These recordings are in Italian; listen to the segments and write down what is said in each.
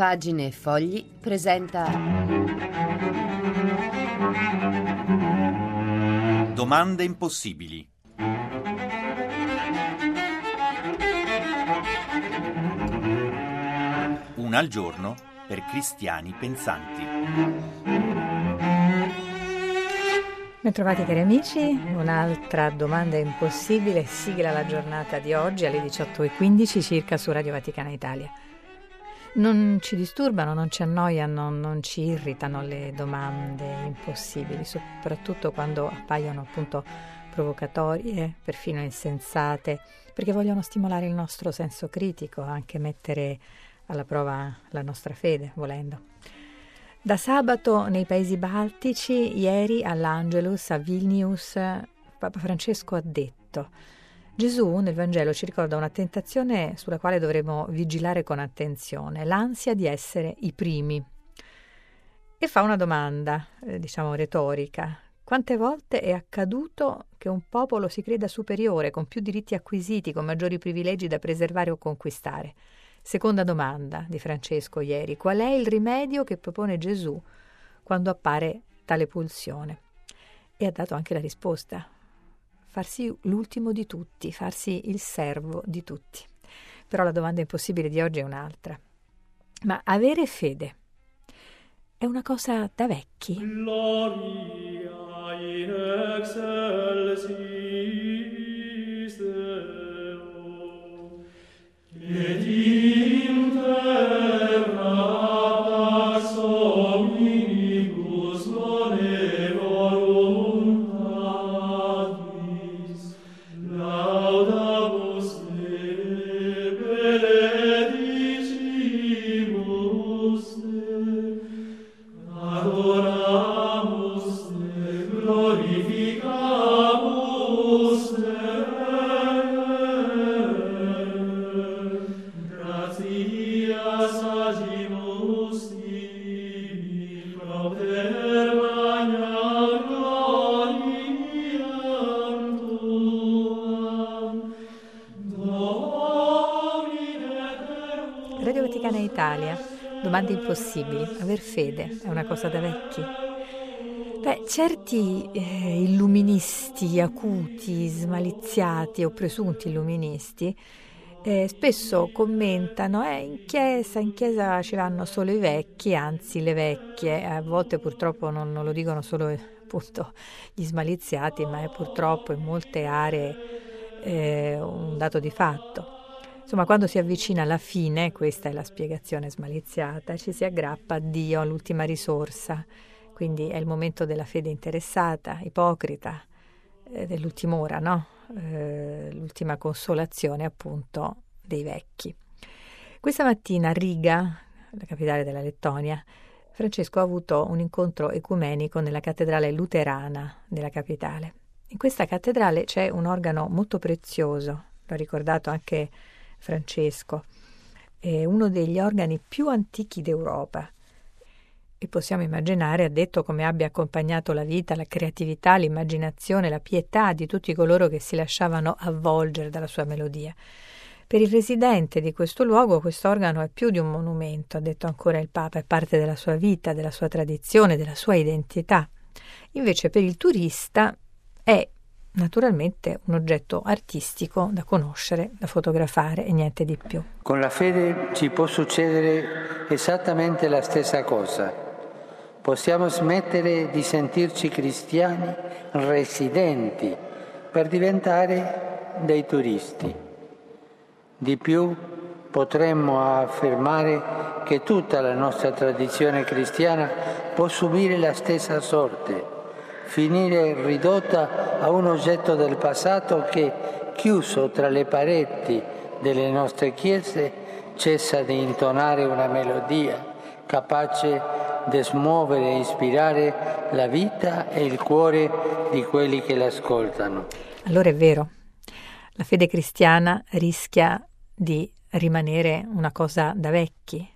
Pagine e Fogli presenta. Domande impossibili. Una al giorno per cristiani pensanti. Bentrovati cari amici, un'altra domanda impossibile sigla la giornata di oggi alle 18.15 circa su Radio Vaticana Italia. Non ci disturbano, non ci annoiano, non ci irritano le domande impossibili, soprattutto quando appaiono appunto provocatorie, perfino insensate, perché vogliono stimolare il nostro senso critico, anche mettere alla prova la nostra fede, volendo. Da sabato nei paesi baltici, ieri all'Angelus a Vilnius, Papa Francesco ha detto Gesù nel Vangelo ci ricorda una tentazione sulla quale dovremo vigilare con attenzione, l'ansia di essere i primi. E fa una domanda, eh, diciamo retorica. Quante volte è accaduto che un popolo si creda superiore, con più diritti acquisiti, con maggiori privilegi da preservare o conquistare? Seconda domanda di Francesco ieri. Qual è il rimedio che propone Gesù quando appare tale pulsione? E ha dato anche la risposta. Farsi l'ultimo di tutti, farsi il servo di tutti. Però la domanda impossibile di oggi è un'altra. Ma avere fede è una cosa da vecchi? Gloria in excelsis Deo, Italia, domande impossibili, aver fede è una cosa da vecchi. Beh, certi eh, illuministi acuti, smaliziati o presunti illuministi eh, spesso commentano eh, in chiesa, in chiesa ci vanno solo i vecchi, anzi le vecchie, a volte purtroppo non, non lo dicono solo appunto gli smaliziati, ma è purtroppo in molte aree eh, un dato di fatto. Insomma, quando si avvicina alla fine, questa è la spiegazione smaliziata, ci si aggrappa a Dio, all'ultima risorsa, quindi è il momento della fede interessata, ipocrita, eh, dell'ultima ora, no? Eh, l'ultima consolazione appunto dei vecchi. Questa mattina a Riga, la capitale della Lettonia, Francesco ha avuto un incontro ecumenico nella cattedrale luterana della capitale. In questa cattedrale c'è un organo molto prezioso, l'ha ricordato anche Francesco, è uno degli organi più antichi d'Europa. E possiamo immaginare, ha detto, come abbia accompagnato la vita, la creatività, l'immaginazione, la pietà di tutti coloro che si lasciavano avvolgere dalla sua melodia. Per il residente di questo luogo questo organo è più di un monumento, ha detto ancora il Papa, è parte della sua vita, della sua tradizione, della sua identità. Invece per il turista è naturalmente un oggetto artistico da conoscere, da fotografare e niente di più. Con la fede ci può succedere esattamente la stessa cosa. Possiamo smettere di sentirci cristiani residenti per diventare dei turisti. Di più potremmo affermare che tutta la nostra tradizione cristiana può subire la stessa sorte, finire ridotta a un oggetto del passato che, chiuso tra le pareti delle nostre chiese, cessa di intonare una melodia capace di smuovere e ispirare la vita e il cuore di quelli che l'ascoltano. Allora è vero, la fede cristiana rischia di rimanere una cosa da vecchi,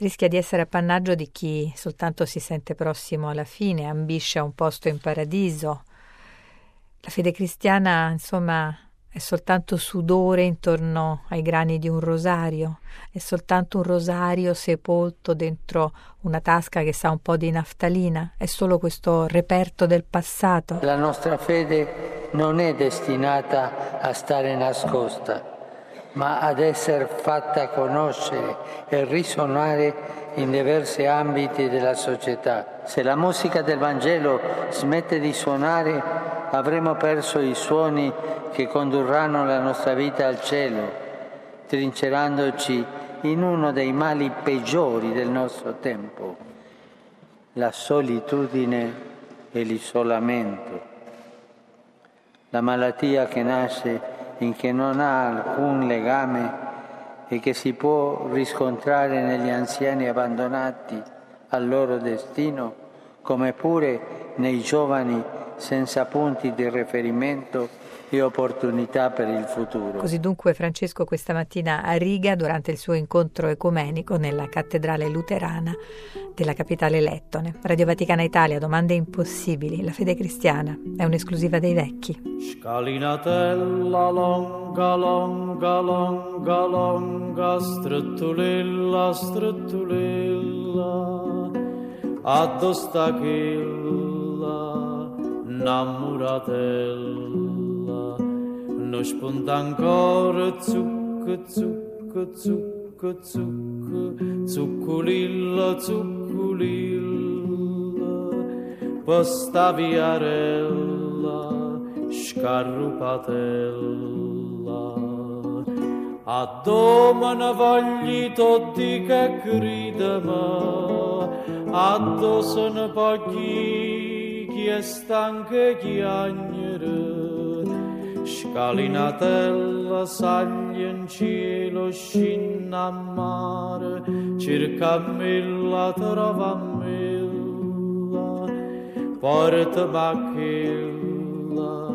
rischia di essere appannaggio di chi soltanto si sente prossimo alla fine, ambisce a un posto in paradiso. La fede cristiana, insomma, è soltanto sudore intorno ai grani di un rosario, è soltanto un rosario sepolto dentro una tasca che sa un po' di naftalina, è solo questo reperto del passato. La nostra fede non è destinata a stare nascosta, ma ad essere fatta conoscere e risuonare in diversi ambiti della società. Se la musica del Vangelo smette di suonare, avremo perso i suoni che condurranno la nostra vita al cielo, trincerandoci in uno dei mali peggiori del nostro tempo, la solitudine e l'isolamento, la malattia che nasce in che non ha alcun legame e che si può riscontrare negli anziani abbandonati al loro destino, come pure nei giovani senza punti di riferimento e opportunità per il futuro. Così dunque Francesco questa mattina a Riga durante il suo incontro ecumenico nella cattedrale luterana della capitale lettone. Radio Vaticana Italia, domande impossibili, la fede cristiana è un'esclusiva dei vecchi. Scalinatella longa, longa, longa, longa, strettulella, strettulella, addostachilla, namuratella nu spunta ancora zucca, zucca, zucca, zucca Zucculilla, zucculilla Per sta viarella scarrupatella A domana vogli tutti che grida ma Addosso ne paghi stanco chiagnere. Scalinatella saglia in cielo scinna mare, circa milla trova milla, porta macchilla,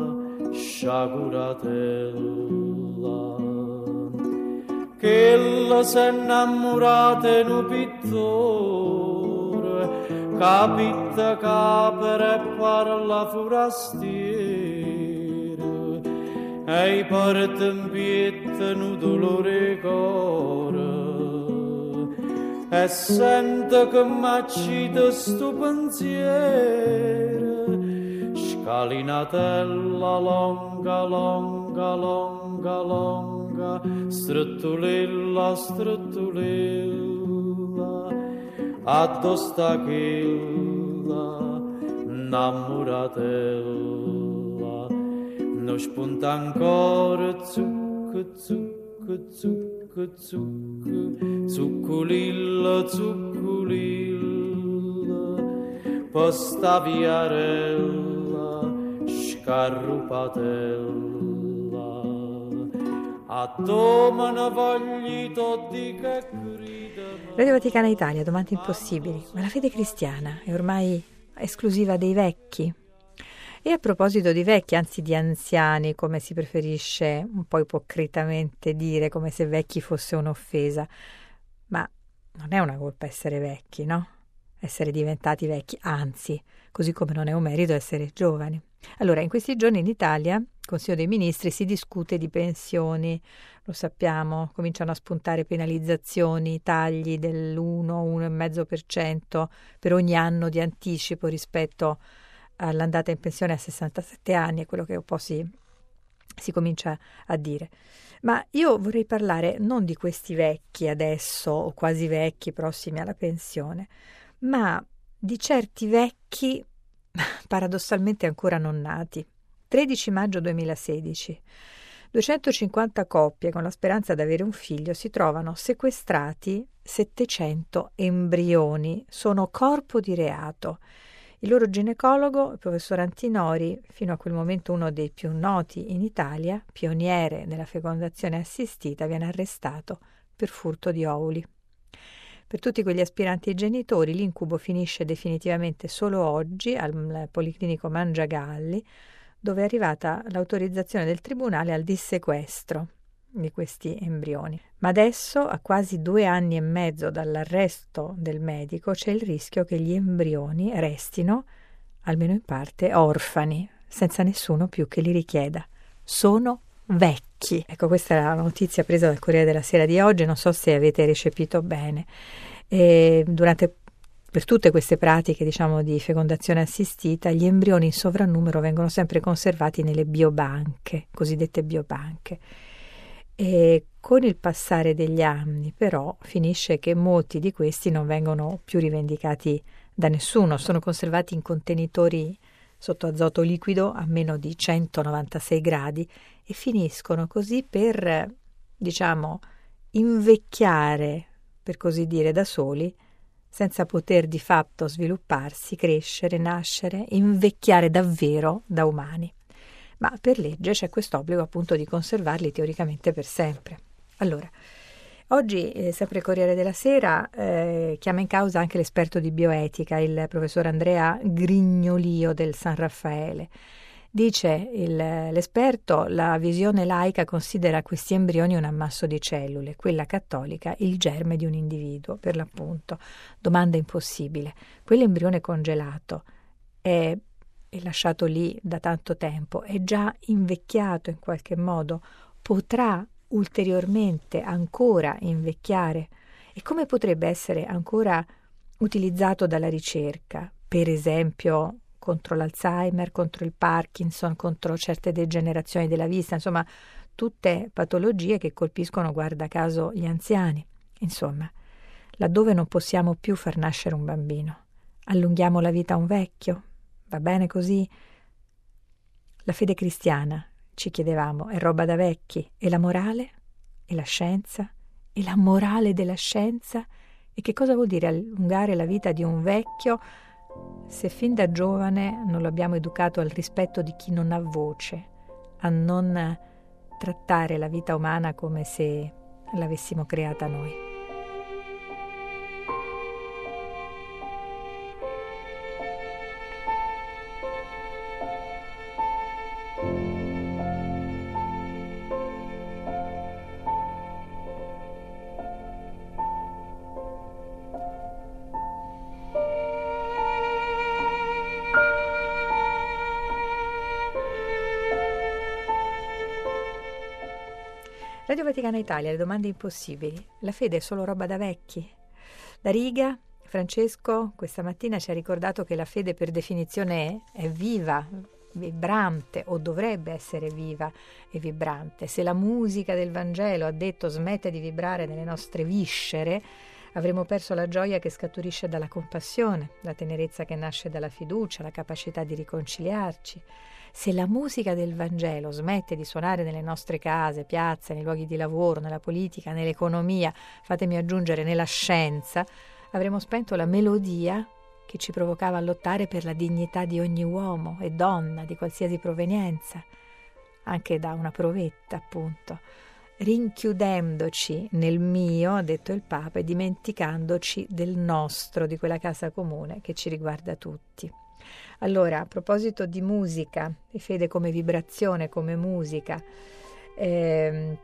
sciacuratella. Che la s'è innamorata in un pittore, capita capere e parla forastiera, ai porten pietta nu dolore core e sento che m'accida sto pensiero scalinatella longa longa longa longa strettulella strettulella a dostagila namuratella no spunta ancora zuc, zuc, zuc, zuc, zuculilla, zuculilla, posta viarella scarrupatella Radio Vaticana Italia, domande impossibili, ma la fede cristiana è ormai esclusiva dei vecchi? E a proposito di vecchi, anzi di anziani, come si preferisce un po' ipocritamente dire, come se vecchi fosse un'offesa, ma non è una colpa essere vecchi, no? Essere diventati vecchi, anzi, così come non è un merito essere giovani. Allora, in questi giorni in Italia, Consiglio dei Ministri, si discute di pensioni, lo sappiamo, cominciano a spuntare penalizzazioni, tagli dell'1-1,5% per ogni anno di anticipo rispetto all'andata in pensione a 67 anni, è quello che un po' si, si comincia a dire. Ma io vorrei parlare non di questi vecchi adesso, o quasi vecchi, prossimi alla pensione, ma di certi vecchi paradossalmente ancora non nati. 13 maggio 2016. 250 coppie con la speranza di avere un figlio si trovano sequestrati 700 embrioni. Sono corpo di reato. Il loro ginecologo, il professor Antinori, fino a quel momento uno dei più noti in Italia, pioniere nella fecondazione assistita, viene arrestato per furto di ovuli. Per tutti quegli aspiranti genitori l'incubo finisce definitivamente solo oggi al Policlinico Mangiagalli, dove è arrivata l'autorizzazione del Tribunale al dissequestro di questi embrioni. Ma adesso, a quasi due anni e mezzo dall'arresto del medico, c'è il rischio che gli embrioni restino, almeno in parte, orfani, senza nessuno più che li richieda. Sono vecchi. Ecco, questa è la notizia presa dal Corriere della Sera di oggi, non so se avete recepito bene. E durante per tutte queste pratiche diciamo, di fecondazione assistita, gli embrioni in sovrannumero vengono sempre conservati nelle biobanche, cosiddette biobanche. E con il passare degli anni, però, finisce che molti di questi non vengono più rivendicati da nessuno, sono conservati in contenitori sotto azoto liquido a meno di 196 gradi e finiscono così per, diciamo, invecchiare, per così dire, da soli senza poter di fatto svilupparsi, crescere, nascere, invecchiare davvero da umani. Ma per legge c'è quest'obbligo appunto di conservarli teoricamente per sempre. Allora, oggi, eh, sempre Corriere della Sera, eh, chiama in causa anche l'esperto di bioetica, il professor Andrea Grignolio del San Raffaele Dice il, l'esperto, la visione laica considera questi embrioni un ammasso di cellule, quella cattolica il germe di un individuo, per l'appunto. Domanda impossibile. Quell'embrione congelato è, è lasciato lì da tanto tempo, è già invecchiato in qualche modo, potrà ulteriormente ancora invecchiare? E come potrebbe essere ancora utilizzato dalla ricerca? Per esempio contro l'Alzheimer, contro il Parkinson, contro certe degenerazioni della vista, insomma, tutte patologie che colpiscono, guarda caso, gli anziani. Insomma, laddove non possiamo più far nascere un bambino, allunghiamo la vita a un vecchio? Va bene così? La fede cristiana, ci chiedevamo, è roba da vecchi. E la morale? E la scienza? E la morale della scienza? E che cosa vuol dire allungare la vita di un vecchio se fin da giovane non lo abbiamo educato al rispetto di chi non ha voce, a non trattare la vita umana come se l'avessimo creata noi. Radio Vaticana Italia, le domande impossibili. La fede è solo roba da vecchi? Da riga, Francesco questa mattina ci ha ricordato che la fede per definizione è, è viva, vibrante o dovrebbe essere viva e vibrante. Se la musica del Vangelo, ha detto, smette di vibrare nelle nostre viscere, avremo perso la gioia che scaturisce dalla compassione, la tenerezza che nasce dalla fiducia, la capacità di riconciliarci. Se la musica del Vangelo smette di suonare nelle nostre case, piazze, nei luoghi di lavoro, nella politica, nell'economia, fatemi aggiungere nella scienza, avremo spento la melodia che ci provocava a lottare per la dignità di ogni uomo e donna di qualsiasi provenienza, anche da una provetta, appunto, rinchiudendoci nel mio, ha detto il Papa, e dimenticandoci del nostro, di quella casa comune che ci riguarda tutti. Allora, a proposito di musica, di fede come vibrazione, come musica, ehm,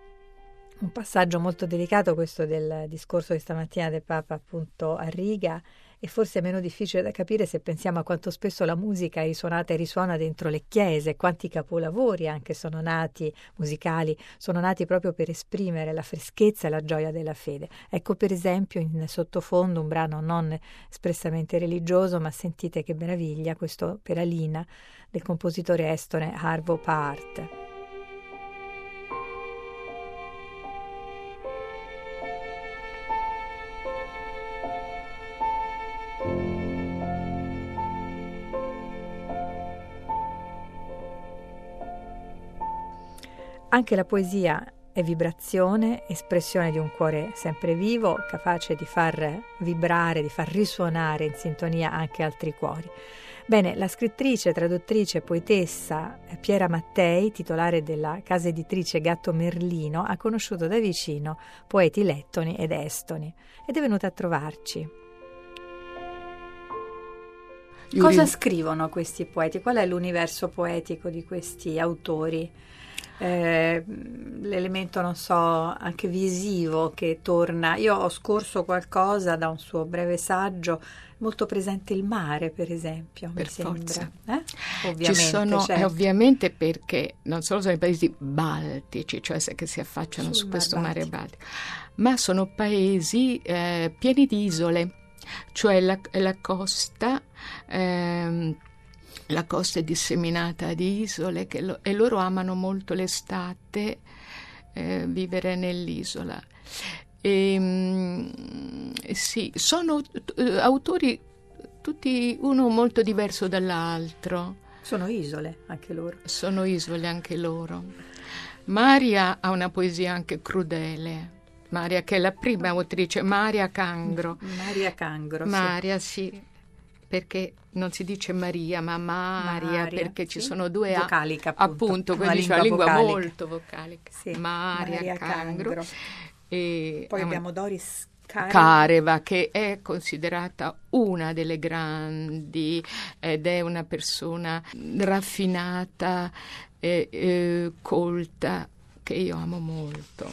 un passaggio molto delicato questo del discorso di stamattina del Papa appunto a riga e forse meno difficile da capire se pensiamo a quanto spesso la musica è risuonata e risuona dentro le chiese, quanti capolavori anche sono nati musicali, sono nati proprio per esprimere la freschezza e la gioia della fede. Ecco per esempio in sottofondo un brano non espressamente religioso, ma sentite che meraviglia questo per Alina del compositore estone Harvo Part. Anche la poesia è vibrazione, espressione di un cuore sempre vivo, capace di far vibrare, di far risuonare in sintonia anche altri cuori. Bene, la scrittrice, traduttrice, e poetessa Piera Mattei, titolare della casa editrice Gatto Merlino, ha conosciuto da vicino poeti lettoni ed estoni ed è venuta a trovarci. Cosa scrivono questi poeti? Qual è l'universo poetico di questi autori? Eh, l'elemento, non so, anche visivo che torna. Io ho scorso qualcosa da un suo breve saggio molto presente il mare, per esempio. Per forza. Eh? Ovviamente, Ci sono, certo. ovviamente perché non solo sono i paesi baltici, cioè che si affacciano Sul su questo mare Baltico, ma sono paesi eh, pieni di isole, cioè la, la costa. Ehm, la costa è disseminata di isole lo, e loro amano molto l'estate, eh, vivere nell'isola. E, ehm, sì, sono uh, autori tutti uno molto diverso dall'altro. Sono isole anche loro. Sono isole anche loro. Maria ha una poesia anche crudele. Maria, che è la prima autrice, Maria Cangro. Maria Cangro. Maria, sì. sì perché non si dice Maria, ma Maria, Maria perché sì. ci sono due vocalica, appunto, appunto quindi c'è una lingua vocalica. molto vocalica. Sì. Maria, Maria Cangro. Cangro. E Poi abbiamo Doris Careva. Che è considerata una delle grandi ed è una persona raffinata e eh, colta che io amo molto.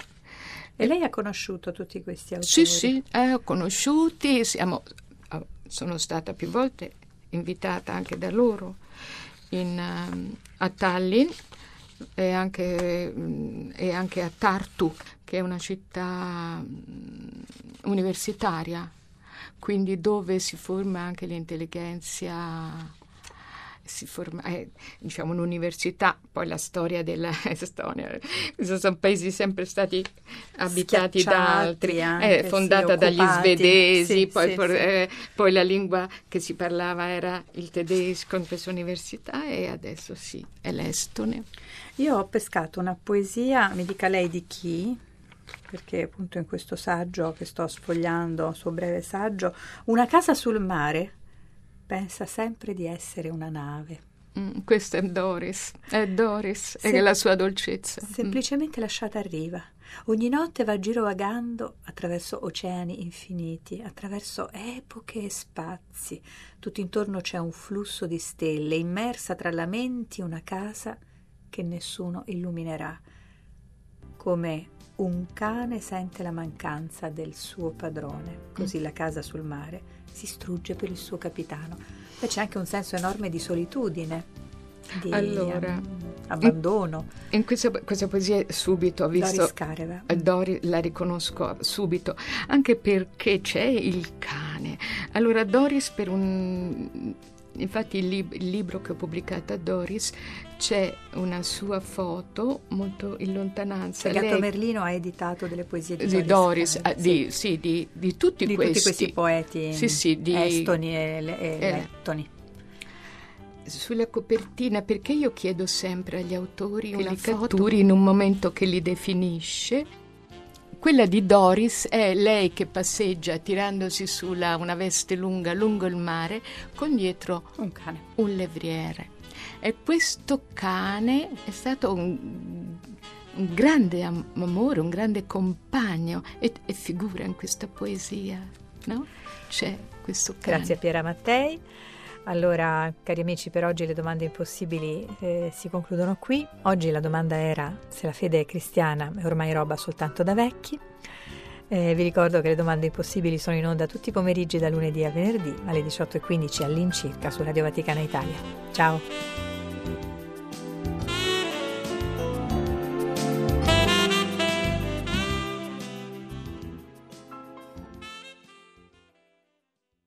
E lei ha conosciuto tutti questi autori? Sì, sì, eh, ho conosciuti, siamo, sono stata più volte invitata anche da loro in, um, a Tallinn e anche, mm, e anche, a Tartu, che è una città mm, universitaria, quindi dove si forma anche l'intelligenza si forma, eh, diciamo un'università, poi la storia dell'Estonia, sono paesi sempre stati abitati da altri, eh, fondata sì, dagli svedesi, sì, poi, sì, por, eh, poi, la lingua che si parlava era il tedesco in questa università e adesso sì, è l'estone. Io ho pescato una poesia, mi dica lei di chi, perché appunto in questo saggio che sto sfogliando, suo breve saggio, Una casa sul mare, pensa sempre di essere una nave. Mm, questa è Doris, è Doris Sem- e la sua dolcezza. Mm. Semplicemente mm. lasciata a riva. Ogni notte va girovagando attraverso oceani infiniti, attraverso epoche e spazi. Tutto intorno c'è un flusso di stelle, immersa tra lamenti una casa che nessuno illuminerà. Come un cane sente la mancanza del suo padrone, così mm. la casa sul mare si strugge per il suo capitano. Poi c'è anche un senso enorme di solitudine, di allora, um, abbandono. In, in questa, questa, poesia subito ho visto... Doris Careva. Dori la riconosco subito, anche perché c'è il cane. Allora Doris per un Infatti il, lib- il, libro che ho pubblicato a Doris c'è una sua foto molto in lontananza. Gatto Lei... Merlino ha editato delle poesie di, di Doris, Doris sì. Di, sì, di, di, tutti, di questi. tutti questi poeti sì, sì, di... estoni e, e eh, lettoni. Sulla copertina, perché io chiedo sempre agli autori che una li foto... catturi in un momento che li definisce quella di Doris è lei che passeggia tirandosi su una veste lunga lungo il mare con dietro un cane, un levriere. E questo cane è stato un, un grande amore, un grande compagno e, e figura in questa poesia, no? C'è questo cane. Grazie a Piera Mattei. Allora, cari amici, per oggi le domande impossibili eh, si concludono qui. Oggi la domanda era se la fede è cristiana è ormai roba soltanto da vecchi. Eh, vi ricordo che le domande impossibili sono in onda tutti i pomeriggi da lunedì a venerdì alle 18.15 all'incirca su Radio Vaticana Italia. Ciao!